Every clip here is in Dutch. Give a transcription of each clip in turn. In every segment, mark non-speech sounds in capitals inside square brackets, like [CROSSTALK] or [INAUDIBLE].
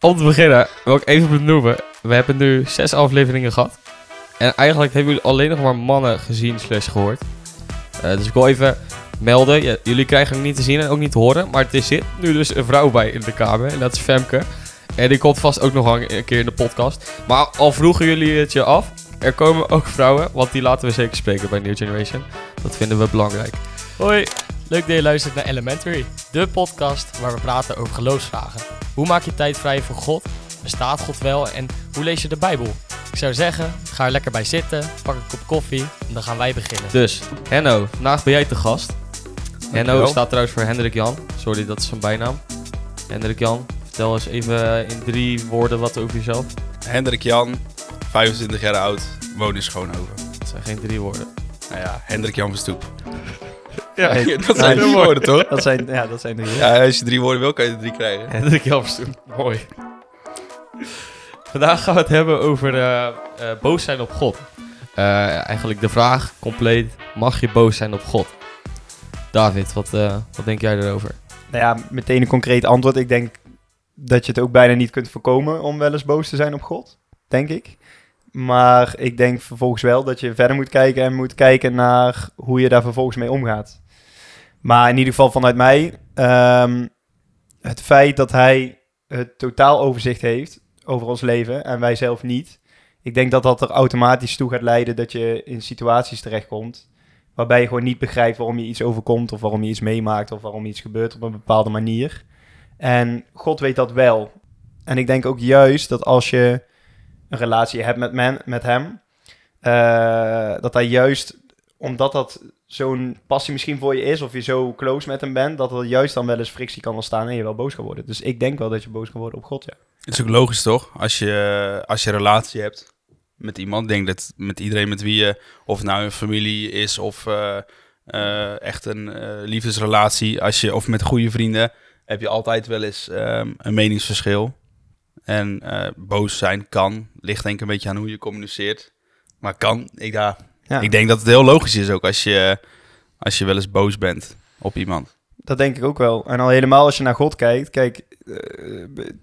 Om te beginnen wil ik even benoemen. We hebben nu zes afleveringen gehad. En eigenlijk hebben jullie alleen nog maar mannen gezien slash gehoord. Eh, dus ik wil even melden. Jullie krijgen hem niet te zien en ook niet te horen. Maar er zit nu dus een vrouw bij in de kamer. En dat is Femke. En die komt vast ook nog een keer in de podcast. Maar al vroegen jullie het je af. Er komen ook vrouwen. Want die laten we zeker spreken bij New Generation. Dat vinden we belangrijk. Hoi, leuk dat je luistert naar Elementary, de podcast waar we praten over geloofsvragen. Hoe maak je tijd vrij voor God? Bestaat God wel en hoe lees je de Bijbel? Ik zou zeggen, ga er lekker bij zitten, pak een kop koffie en dan gaan wij beginnen. Dus, Henno, vandaag ben jij te gast. Henno Dankjewel. staat trouwens voor Hendrik Jan. Sorry, dat is zijn bijnaam. Hendrik Jan, vertel eens even in drie woorden wat over jezelf. Hendrik Jan, 25 jaar oud, woon in Schoonhoven. Dat zijn geen drie woorden. Nou ja, Hendrik Jan Verstoep. Ja, [LAUGHS] dat zijn drie woorden, toch? Dat zijn, ja, dat zijn de Ja, als je drie woorden wil, kan je er drie krijgen. Hendrik Jan Verstoen. Mooi. Vandaag gaan we het hebben over eh, eh, boos zijn op God. Eh, eigenlijk de vraag compleet, mag je boos zijn op God? David, wat, eh, wat denk jij erover? Nou ja, meteen een concreet antwoord. Ik denk dat je het ook bijna niet kunt voorkomen om wel eens boos te zijn op God. Denk ik. Maar ik denk vervolgens wel dat je verder moet kijken en moet kijken naar hoe je daar vervolgens mee omgaat. Maar in ieder geval vanuit mij, ehm, het feit dat hij het totaal overzicht heeft over ons leven en wij zelf niet. Ik denk dat dat er automatisch toe gaat leiden dat je in situaties terechtkomt waarbij je gewoon niet begrijpt waarom je iets overkomt of waarom je iets meemaakt of waarom iets gebeurt op een bepaalde manier. En God weet dat wel. En ik denk ook juist dat als je een relatie hebt met, men, met hem, eh, dat hij juist, omdat dat zo'n passie misschien voor je is of je zo close met hem bent, dat er juist dan wel eens frictie kan ontstaan en je wel boos kan worden. Dus ik denk wel dat je boos kan worden op God, ja. Het is ook logisch, toch? Als je, als je relatie hebt met iemand. Denk dat met iedereen met wie je, of nou een familie is of eh, eh, echt een eh, liefdesrelatie, als je, of met goede vrienden, heb je altijd wel eens ehm, een meningsverschil. En boos zijn kan, ligt denk ik een beetje aan hoe je communiceert. Maar kan, ik, ja, ja. ik denk dat het heel logisch is ook als je, als je wel eens boos bent op iemand. Dat denk ik ook wel. En al helemaal als je naar God kijkt. Kijk, eh,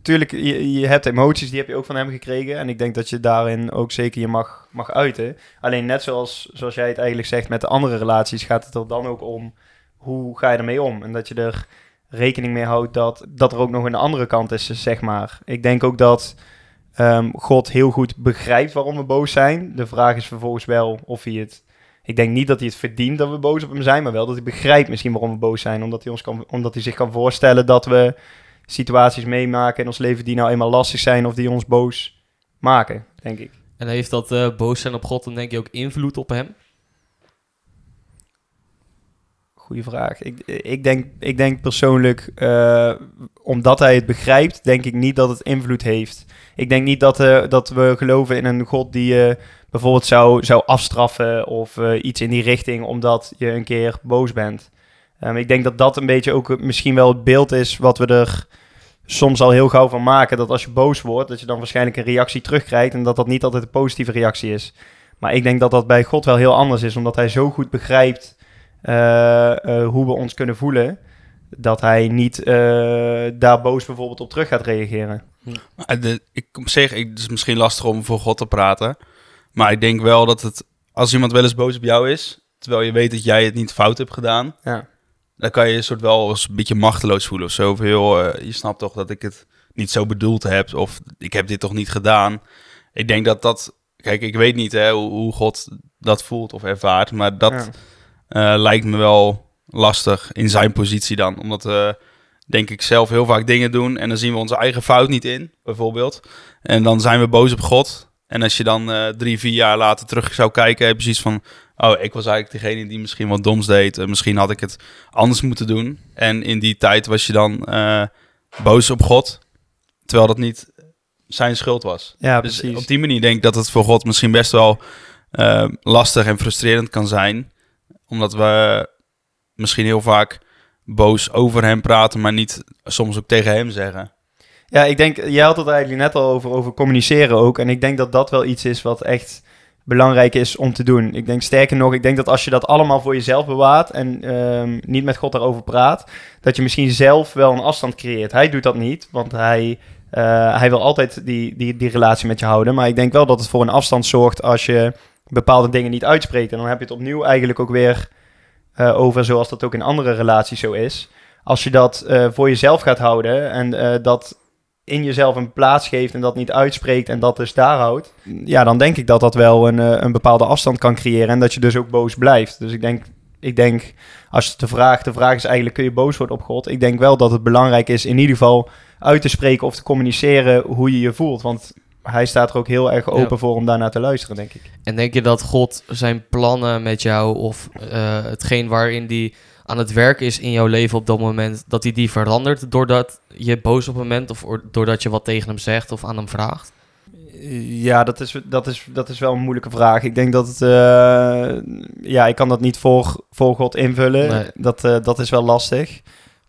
tuurlijk, je, je hebt emoties, die heb je ook van hem gekregen. En ik denk dat je daarin ook zeker je mag, mag uiten. Alleen net zoals, zoals jij het eigenlijk zegt met de andere relaties, gaat het er dan ook om hoe ga je ermee om? En dat je er rekening mee houdt dat, dat er ook nog een andere kant is, zeg maar. Ik denk ook dat ehm, God heel goed begrijpt waarom we boos zijn. De vraag is vervolgens wel of hij het ik denk niet dat hij het verdient dat we boos op hem zijn, maar wel dat hij begrijpt misschien waarom we boos zijn. Omdat hij, ons kan, omdat hij zich kan voorstellen dat we situaties meemaken in ons leven die nou eenmaal lastig zijn of die ons boos maken, denk ik. En heeft dat eh, boos zijn op God dan denk je ook invloed op hem? Goeie vraag. Ik, ik, denk, ik denk persoonlijk, eh, omdat hij het begrijpt, denk ik niet dat het invloed heeft. Ik denk niet dat, eh, dat we geloven in een God die je bijvoorbeeld zou, zou afstraffen of eh, iets in die richting omdat je een keer boos bent. Ehm, ik denk dat dat een beetje ook misschien wel het beeld is wat we er soms al heel gauw van maken. Dat als je boos wordt, dat je dan waarschijnlijk een reactie terugkrijgt en dat dat niet altijd een positieve reactie is. Maar ik denk dat dat bij God wel heel anders is, omdat hij zo goed begrijpt hoe we ons kunnen voelen, dat hij niet eh, daar boos bijvoorbeeld op terug gaat reageren. De, ik op zich, ik, het is misschien lastig om voor God te praten. Maar ik denk wel dat het, als iemand wel eens boos op jou is, terwijl je weet dat jij het niet fout hebt gedaan, Ja. dan kan je je soort wel eens een beetje machteloos voelen of zo. Of heel, eh, je snapt toch dat ik het niet zo bedoeld heb, of ik heb dit toch niet gedaan. Ik denk dat dat, kijk, ik weet niet hè, hoe, hoe God dat voelt of ervaart, maar dat Ja. Eh, lijkt me wel lastig in zijn positie dan. Omdat we, denk ik, zelf heel vaak dingen doen en dan zien we onze eigen fout niet in, bijvoorbeeld. En dan zijn we boos op God. En als je dan eh, drie, vier jaar later terug zou kijken, heb je zoiets van... Oh, ik was eigenlijk degene die misschien wat doms deed. En misschien had ik het anders moeten doen. En in die tijd was je dan eh, boos op God. Terwijl dat niet zijn schuld was. Ja, Dus precies. op die manier denk ik dat het voor God misschien best wel lastig en frustrerend kan zijn. Omdat we misschien heel vaak boos over hem praten, maar niet soms ook tegen hem zeggen. Ja, ik denk, jij had het eigenlijk net al over, over communiceren ook. En ik denk dat dat wel iets is wat echt belangrijk is om te doen. Ik denk sterker nog, ik denk dat als je dat allemaal voor jezelf bewaart en ehm, niet met God daarover praat, dat je misschien zelf wel een afstand creëert. Hij doet dat niet, want hij Eh, hij wil altijd die, die, die relatie met je houden. Maar ik denk wel dat het voor een afstand zorgt als je bepaalde dingen niet uitspreekt. En dan heb je het opnieuw eigenlijk ook weer eh, over zoals dat ook in andere relaties zo is. Als je dat eh, voor jezelf gaat houden en eh, dat in jezelf een plaats geeft en dat niet uitspreekt en dat dus daar houdt, ja, dan denk ik dat dat wel een, een bepaalde afstand kan creëren en dat je dus ook boos blijft. Dus ik denk, ik denk, als de vraag, de vraag is eigenlijk, kun je boos worden op God? Ik denk wel dat het belangrijk is in ieder geval uit te spreken of te communiceren hoe je je voelt, want hij staat er ook heel erg open Ja. voor om daarnaar te luisteren, denk ik. En denk je dat God zijn plannen met jou of eh, hetgeen waarin die aan het werk is in jouw leven op dat moment, dat hij die verandert doordat je boos op hem bent of oor- doordat je wat tegen hem zegt of aan hem vraagt? Ja, dat is, dat, is, dat is wel een moeilijke vraag. Ik denk dat het... eh, ja, ik kan dat niet voor, voor God invullen. Nee. Dat, eh, dat is wel lastig.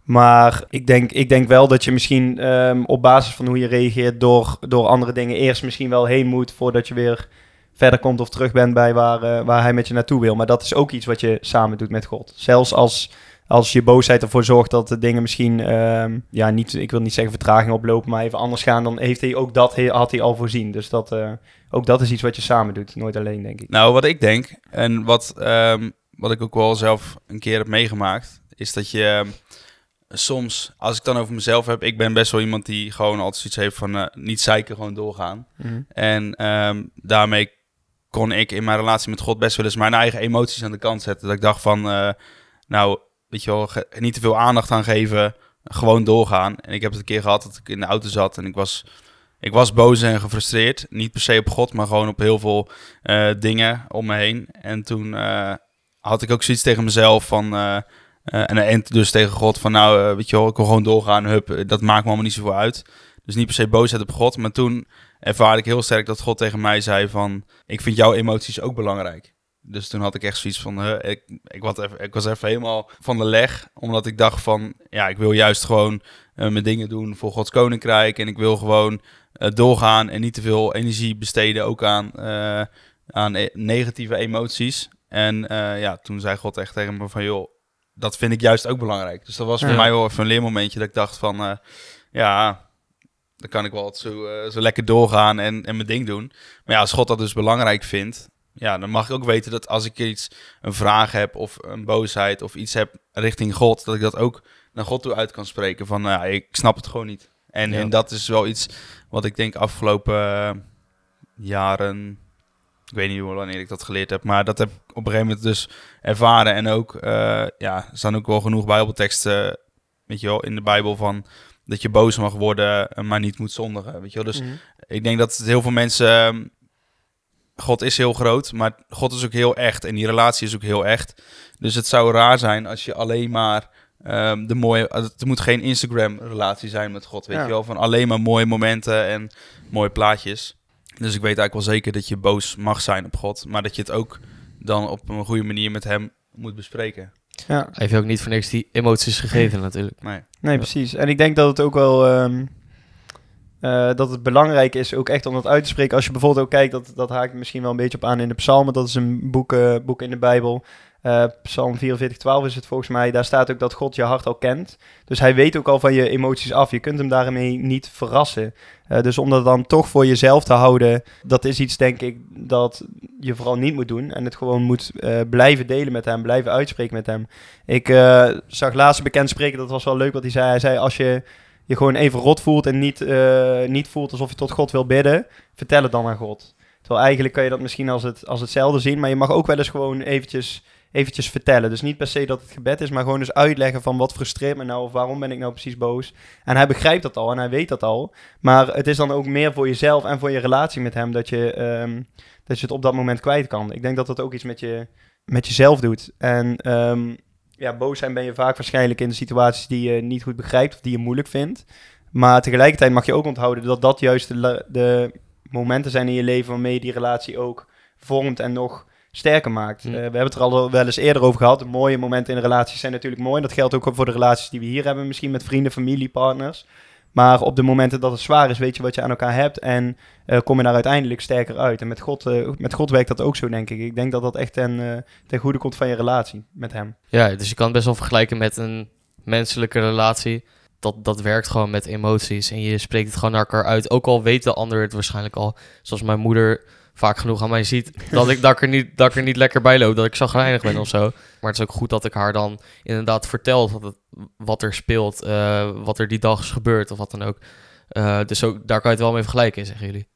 Maar ik denk, ik denk wel dat je misschien ehm, op basis van hoe je reageert door, door andere dingen eerst misschien wel heen moet voordat je weer verder komt of terug bent bij waar, eh, waar hij met je naartoe wil. Maar dat is ook iets wat je samen doet met God. Zelfs als, als je boosheid ervoor zorgt dat de dingen misschien, ehm, ja, niet, ik wil niet zeggen vertraging oplopen, maar even anders gaan, dan heeft hij ook dat had hij al voorzien. Dus dat, eh, ook dat is iets wat je samen doet, nooit alleen, denk ik. Nou, wat ik denk, en wat, ehm, wat ik ook wel zelf een keer heb meegemaakt, is dat je soms, als ik dan over mezelf heb, ik ben best wel iemand die gewoon altijd zoiets heeft van eh, niet zeiken, gewoon doorgaan. En ehm, daarmee kon ik in mijn relatie met God best wel eens mijn eigen emoties aan de kant zetten. Dat ik dacht van, eh, nou, weet je wel, niet te veel aandacht aan geven, gewoon doorgaan. En ik heb het een keer gehad dat ik in de auto zat en ik was, ik was boos en gefrustreerd. Niet per se op God, maar gewoon op heel veel eh, dingen om me heen. En toen had ik ook zoiets tegen mezelf van... eh, en, en dus tegen God van nou, eh, weet je wel, ik wil gewoon doorgaan, hup, dat maakt me allemaal niet zoveel uit. Dus niet per se boosheid op God, maar toen ervaarde ik heel sterk dat God tegen mij zei van, ik vind jouw emoties ook belangrijk. Dus toen had ik echt zoiets van, ik, ik, was even, ik was even helemaal van de leg, omdat ik dacht van, ja, ik wil juist gewoon eh, mijn dingen doen voor Gods koninkrijk en ik wil gewoon doorgaan en niet te veel energie besteden ook aan, aan e- negatieve emoties. En ja, toen zei God echt tegen me van, joh, dat vind ik juist ook belangrijk. Dus dat was voor Ja. mij wel even een leermomentje dat ik dacht van, eh, ja, dan kan ik wel zo, eh, zo lekker doorgaan en, en mijn ding doen. Maar ja, als God dat dus belangrijk vindt, ja, dan mag ik ook weten dat als ik iets, een vraag heb of een boosheid of iets heb richting God, dat ik dat ook naar God toe uit kan spreken van, nou ja, ik snap het gewoon niet. En, Ja. en dat is wel iets wat ik denk afgelopen eh, jaren, ik weet niet hoe wanneer ik dat geleerd heb, maar dat heb ik op een gegeven moment dus ervaren. En ook, eh, ja, er staan ook wel genoeg bijbelteksten, weet je wel, in de Bijbel van dat je boos mag worden, eh, maar niet moet zondigen, weet je wel. Dus Mhm. ik denk dat het heel veel mensen. ehm, God is heel groot, maar God is ook heel echt. En die relatie is ook heel echt. Dus het zou raar zijn als je alleen maar ehm, de mooie. Het moet geen Instagram-relatie zijn met God, weet Ja. je wel. Van alleen maar mooie momenten en mooie plaatjes. Dus ik weet eigenlijk wel zeker dat je boos mag zijn op God. Maar dat je het ook dan op een goede manier met hem moet bespreken. Ja. Hij heeft je ook niet voor niks die emoties gegeven natuurlijk. Nee. Nee, Ja. precies. En ik denk dat het ook wel ehm, eh, dat het belangrijk is ook echt om dat uit te spreken. Als je bijvoorbeeld ook kijkt, dat, dat haakt misschien wel een beetje op aan in de psalmen. Dat is een boek, eh, boek in de Bijbel. Eh, Psalm 44, 12 is het volgens mij. Daar staat ook dat God je hart al kent. Dus hij weet ook al van je emoties af. Je kunt hem daarmee niet verrassen. Eh, dus om dat dan toch voor jezelf te houden, dat is iets denk ik dat je vooral niet moet doen. En het gewoon moet eh, blijven delen met hem, blijven uitspreken met hem. Ik zag laatst bekend spreken, dat was wel leuk wat hij zei. Hij zei, als je je gewoon even rot voelt en niet, niet voelt alsof je tot God wil bidden, vertel het dan aan God. Terwijl eigenlijk kan je dat misschien als, het, als hetzelfde zien, maar je mag ook wel eens gewoon eventjes, eventjes vertellen. Dus niet per se dat het gebed is, maar gewoon eens uitleggen van wat frustreert me nou of waarom ben ik nou precies boos. En hij begrijpt dat al en hij weet dat al. Maar het is dan ook meer voor jezelf en voor je relatie met hem dat je, ehm, dat je het op dat moment kwijt kan. Ik denk dat dat ook iets met, je, met jezelf doet. En ehm, ja, boos zijn ben je vaak waarschijnlijk in de situaties die je niet goed begrijpt of die je moeilijk vindt. Maar tegelijkertijd mag je ook onthouden dat dat juist de, de momenten zijn in je leven waarmee je die relatie ook vormt en nog sterker maakt. Hm. Eh, we hebben het er al wel eens eerder over gehad. Mooie momenten in relaties zijn natuurlijk mooi. Dat geldt ook voor de relaties die we hier hebben, misschien met vrienden, familie, partners. Maar op de momenten dat het zwaar is, weet je wat je aan elkaar hebt en eh, kom je daar uiteindelijk sterker uit. En met God, eh, met God werkt dat ook zo, denk ik. Ik denk dat dat echt ten, ten goede komt van je relatie met hem. Ja, dus je kan het best wel vergelijken met een menselijke relatie. dat, dat werkt gewoon met emoties. En je spreekt het gewoon naar elkaar uit. Ook al weet de ander het waarschijnlijk al. Zoals mijn moeder vaak genoeg aan mij ziet. Dat ik, dat er, niet, dat er niet lekker bij loop. Dat ik zagrijnig ben of zo. Maar het is ook goed dat ik haar dan inderdaad vertel wat, er speelt. eh, wat er die dag is gebeurd of wat dan ook. Eh, dus daar kan je het wel mee vergelijken, zeggen jullie.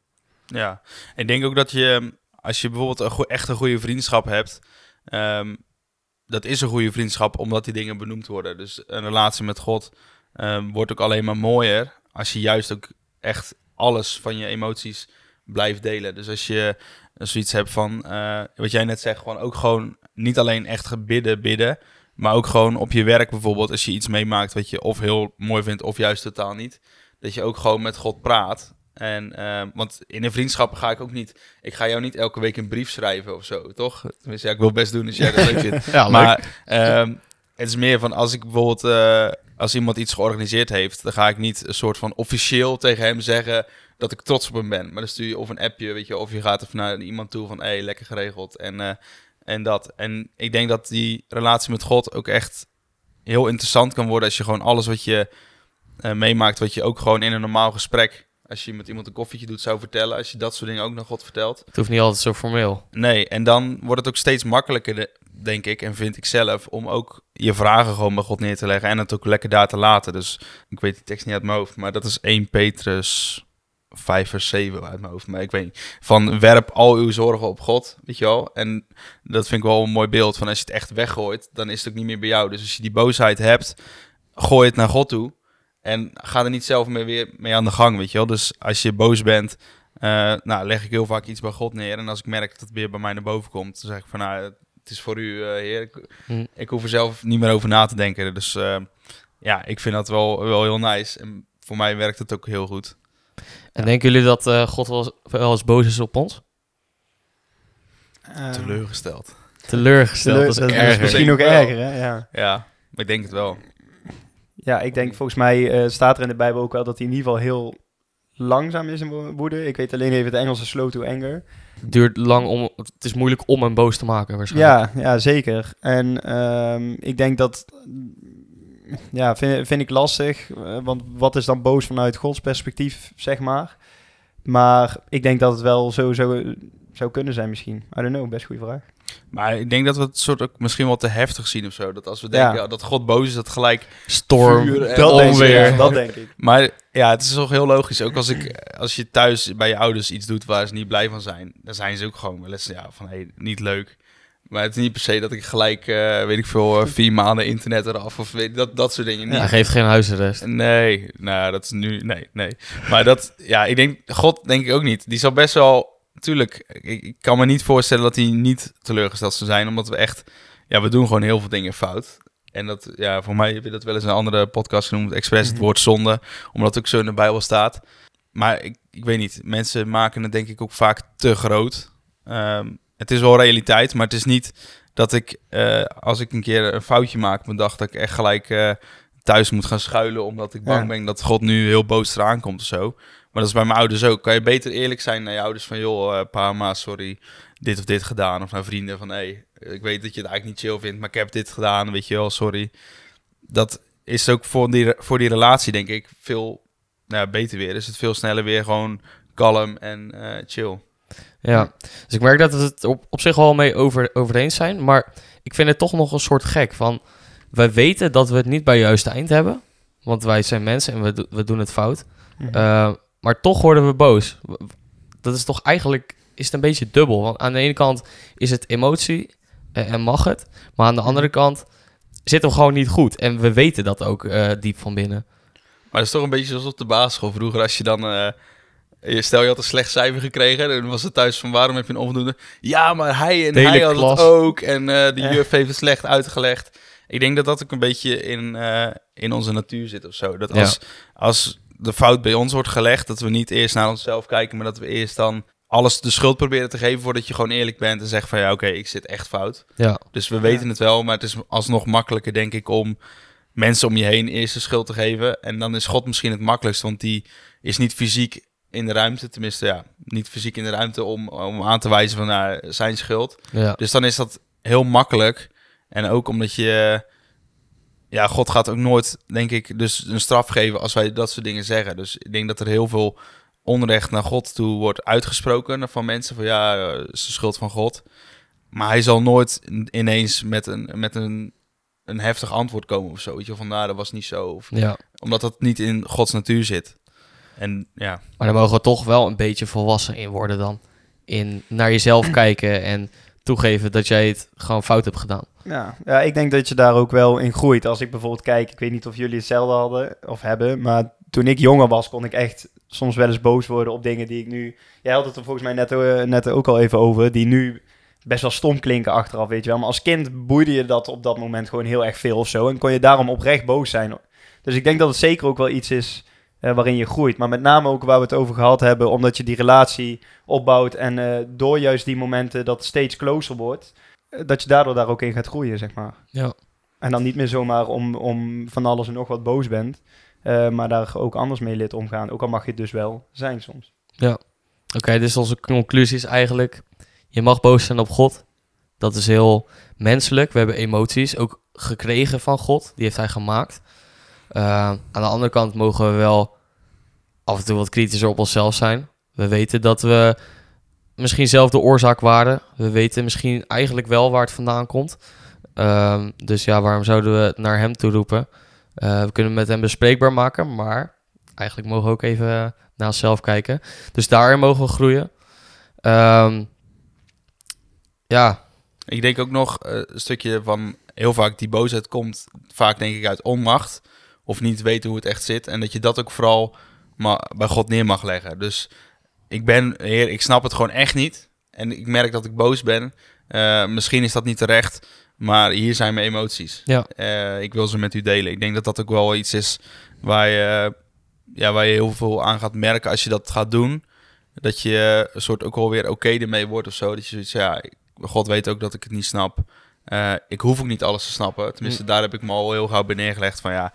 Ja, ik denk ook dat je, als je bijvoorbeeld een echt een goede vriendschap hebt, ehm, dat is een goede vriendschap omdat die dingen benoemd worden. Dus een relatie met God ehm, wordt ook alleen maar mooier als je juist ook echt alles van je emoties blijft delen. Dus als je zoiets hebt van, eh, wat jij net zegt, gewoon ook gewoon niet alleen echt gebidden, bidden, maar ook gewoon op je werk bijvoorbeeld, als je iets meemaakt wat je of heel mooi vindt of juist totaal niet, dat je ook gewoon met God praat. En, eh, want in een vriendschap ga ik ook niet, ik ga jou niet elke week een brief schrijven of zo, toch? Tenminste, ja, ik wil best doen als jij dat leuk vindt. [LAUGHS] Ja, Maar ehm, het is meer van als ik bijvoorbeeld eh, als iemand iets georganiseerd heeft, dan ga ik niet een soort van officieel tegen hem zeggen dat ik trots op hem ben. Maar dan stuur je of een appje, weet je, of je gaat even naar iemand toe van hé, hey, lekker geregeld en, eh, en dat. En ik denk dat die relatie met God ook echt heel interessant kan worden als je gewoon alles wat je eh, meemaakt, wat je ook gewoon in een normaal gesprek, als je met iemand een koffietje doet, zou vertellen, als je dat soort dingen ook naar God vertelt. Het hoeft niet altijd zo formeel. Nee, en dan wordt het ook steeds makkelijker, de- denk ik, en vind ik zelf, om ook je vragen gewoon bij God neer te leggen en het ook lekker daar te laten. Dus ik weet de tekst niet uit mijn hoofd, maar dat is 1 Petrus 5 vers 7 uit mijn hoofd. Maar ik weet niet. Van werp al uw zorgen op God, weet je wel. En dat vind ik wel een mooi beeld van als je het echt weggooit, dan is het ook niet meer bij jou. Dus als je die boosheid hebt, gooi het naar God toe. En ga er niet zelf meer weer mee aan de gang, weet je wel. Dus als je boos bent, eh, nou, leg ik heel vaak iets bij God neer. En als ik merk dat het weer bij mij naar boven komt, dan zeg ik van, nou, het is voor u, eh, heer. Ik, Hm. ik hoef er zelf niet meer over na te denken. Dus eh, ja, ik vind dat wel, wel heel nice. En voor mij werkt het ook heel goed. En denken jullie dat eh, God wel eens, wel eens boos is op ons? Eh, Teleurgesteld. Teleurgesteld, teleur- dat is dat is erger. misschien nog Wel. erger, hè? Ja. Ja, maar ik denk het wel. Ja, ik denk volgens mij eh, staat er in de Bijbel ook wel dat hij in ieder geval heel langzaam is in wo- woede. Ik weet alleen even het Engelse slow to anger. Het duurt lang om... Het is moeilijk om hem boos te maken, waarschijnlijk. Ja, ja, zeker. En ehm, ik denk dat, ja, vind, vind ik lastig. eh, want wat is dan boos vanuit Gods perspectief, zeg maar. Maar ik denk dat het wel zo zou, zou kunnen zijn misschien. I don't know, best goede vraag. Maar ik denk dat we het soort ook misschien wel te heftig zien of zo. Dat als we Ja. denken ja, dat God boos is, dat gelijk Storm, Vuur en dat denk ik, onweer. ja, dat denk ik. [LAUGHS] Maar ja, het is toch heel logisch. Ook als, ik, als je thuis bij je ouders iets doet waar ze niet blij van zijn, dan zijn ze ook gewoon wel eens ja, van hey, niet leuk. Maar het is niet per se dat ik gelijk, eh, weet ik veel, eh, vier [LAUGHS] maanden internet eraf of weet, dat, dat soort dingen. Niet. Hij geeft geen huisarrest. Nee, nou, dat is nu, nee, nee. Maar dat, ja, ik denk, God denk ik ook niet. Die zal best wel, natuurlijk, ik, ik kan me niet voorstellen dat hij niet teleurgesteld zou zijn, omdat we echt, ja, we doen gewoon heel veel dingen fout. En dat, ja, voor mij heb je dat wel eens in een andere podcast genoemd, expres het Mhm. woord zonde, omdat het ook zo in de Bijbel staat. Maar ik, ik weet niet, mensen maken het denk ik ook vaak te groot. Ehm, het is wel realiteit, maar het is niet dat ik, eh, als ik een keer een foutje maak op dag, dat ik echt gelijk eh, thuis moet gaan schuilen, omdat ik bang Ja. ben dat God nu heel boos eraan komt of zo. Maar dat is bij mijn ouders ook. Kan je beter eerlijk zijn naar je ouders van, joh, eh, pa, ma, sorry, dit of dit gedaan. Of naar vrienden van, hé, hey, ik weet dat je het eigenlijk niet chill vindt, maar ik heb dit gedaan, weet je wel, sorry. Dat is ook voor die, voor die relatie, denk ik, veel nou, beter weer. Is het veel sneller weer gewoon kalm en eh, chill. Ja, dus ik merk dat we het op, op zich wel mee over, over eens zijn. Maar ik vind het toch nog een soort gek. Van, wij weten dat we het niet bij het juiste eind hebben. Want wij zijn mensen en we, do- we doen het fout. Eh, maar toch worden we boos. Dat is toch eigenlijk is het een beetje dubbel. Want aan de ene kant is het emotie eh, en mag het. Maar aan de andere kant zitten we gewoon niet goed. En we weten dat ook eh, diep van binnen. Maar dat is toch een beetje zoals op de basisschool vroeger. Als je dan... je stel je had een slecht cijfer gekregen. Dan was het thuis van waarom heb je een onvoldoende? Ja, maar hij en hij had klas. het ook. En de Ja. juf heeft het slecht uitgelegd. Ik denk dat dat ook een beetje in, in onze natuur zit of zo. Dat Ja. als, als de fout bij ons wordt gelegd, dat we niet eerst naar onszelf kijken, maar dat we eerst dan alles de schuld proberen te geven voordat je gewoon eerlijk bent en zegt van ja, oké, ik zit echt fout. Ja, Dus we weten het wel, maar het is alsnog makkelijker, denk ik, om mensen om je heen eerst de schuld te geven. En dan is God misschien het makkelijkst, want die is niet fysiek in de ruimte. Tenminste, ja, niet fysiek in de ruimte om, om aan te wijzen van nou, zijn schuld. ja. Dus dan is dat heel makkelijk. En ook omdat je ja, God gaat ook nooit, denk ik, dus een straf geven als wij dat soort dingen zeggen. Dus ik denk dat er heel veel onrecht naar God toe wordt uitgesproken van mensen. Van ja, eh, het is de schuld van God. Maar hij zal nooit ineens met een, met een, een heftig antwoord komen of zo. Weet je, van nou, dat was niet zo. Of, Ja. omdat dat niet in Gods natuur zit. En ja, Maar daar mogen we toch wel een beetje volwassen in worden dan. In naar jezelf [CLEARS THROAT] kijken en toegeven dat jij het gewoon fout hebt gedaan. Ja, ja, ik denk dat je daar ook wel in groeit. Als ik bijvoorbeeld kijk, ik weet niet of jullie hetzelfde hadden of hebben, maar toen ik jonger was, kon ik echt soms wel eens boos worden op dingen die ik nu... Jij had het er volgens mij net, eh, net ook al even over, die nu best wel stom klinken achteraf, weet je wel. Maar als kind boeide je dat op dat moment gewoon heel erg veel of zo. En kon je daarom oprecht boos zijn. Dus ik denk dat het zeker ook wel iets is eh, waarin je groeit. Maar met name ook waar we het over gehad hebben, omdat je die relatie opbouwt en eh, door juist die momenten dat steeds closer wordt, eh, dat je daardoor daar ook in gaat groeien, zeg maar. Ja. En dan niet meer zomaar om, om van alles en nog wat boos bent, maar daar ook anders mee leert omgaan. Ook al mag je het dus wel zijn soms. Oké, dus onze conclusie is eigenlijk... Je mag boos zijn op God. Dat is heel menselijk. We hebben emoties ook gekregen van God. Die heeft hij gemaakt. Uh, aan de andere kant mogen we wel af en toe wat kritischer op onszelf zijn. We weten dat we misschien zelf de oorzaak waren. We weten misschien eigenlijk wel waar het vandaan komt. Uh, dus ja, waarom zouden we het naar hem toe roepen? Uh, we kunnen het met hem bespreekbaar maken, maar eigenlijk mogen we ook even naar onszelf kijken. Dus daarin mogen we groeien. Um, ja. Ik denk ook nog uh, een stukje van heel vaak die boosheid komt vaak denk ik uit onmacht of niet weten hoe het echt zit en dat je dat ook vooral maar bij God neer mag leggen. Dus ik ben, heer, ik snap het gewoon echt niet en ik merk dat ik boos ben. Uh, misschien is dat niet terecht, maar hier zijn mijn emoties. Ja. Uh, ik wil ze met u delen. Ik denk dat dat ook wel iets is waar je, ja, waar je heel veel aan gaat merken als je dat gaat doen. Dat je een soort ook alweer oké okay ermee wordt of zo. Dat je zoiets, ja, God weet ook dat ik het niet snap. Uh, ik hoef ook niet alles te snappen. Tenminste, mm. daar heb ik me al heel gauw bij neergelegd van ja,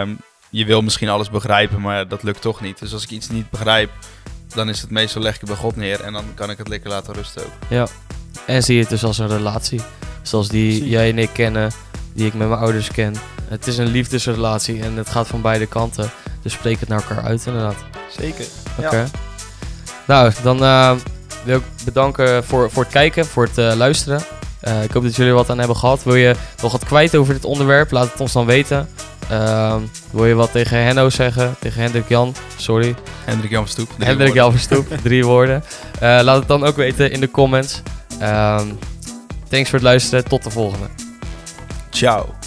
um, je wil misschien alles begrijpen, maar dat lukt toch niet. Dus als ik iets niet begrijp, dan is het meestal leg ik het bij God neer en dan kan ik het lekker laten rusten ook. Ja, en zie je het dus als een relatie. Zoals die jij en ik kennen, die ik met mijn ouders ken. Het is een liefdesrelatie en het gaat van beide kanten. Dus spreek het naar elkaar uit inderdaad. Zeker. Oké. Okay. Ja. Nou, dan uh, wil ik bedanken voor, voor het kijken, voor het uh, luisteren. Uh, ik hoop dat jullie er wat aan hebben gehad. Wil je nog wat kwijt over dit onderwerp? Laat het ons dan weten. Uh, wil je wat tegen Henno zeggen? Tegen Hendrik Jan? Sorry. Hendrik Jan Verstoep. Hendrik Jan Verstoep, [LAUGHS] drie woorden. Uh, laat het dan ook weten in de comments. thanks voor het luisteren. Tot de volgende. Ciao.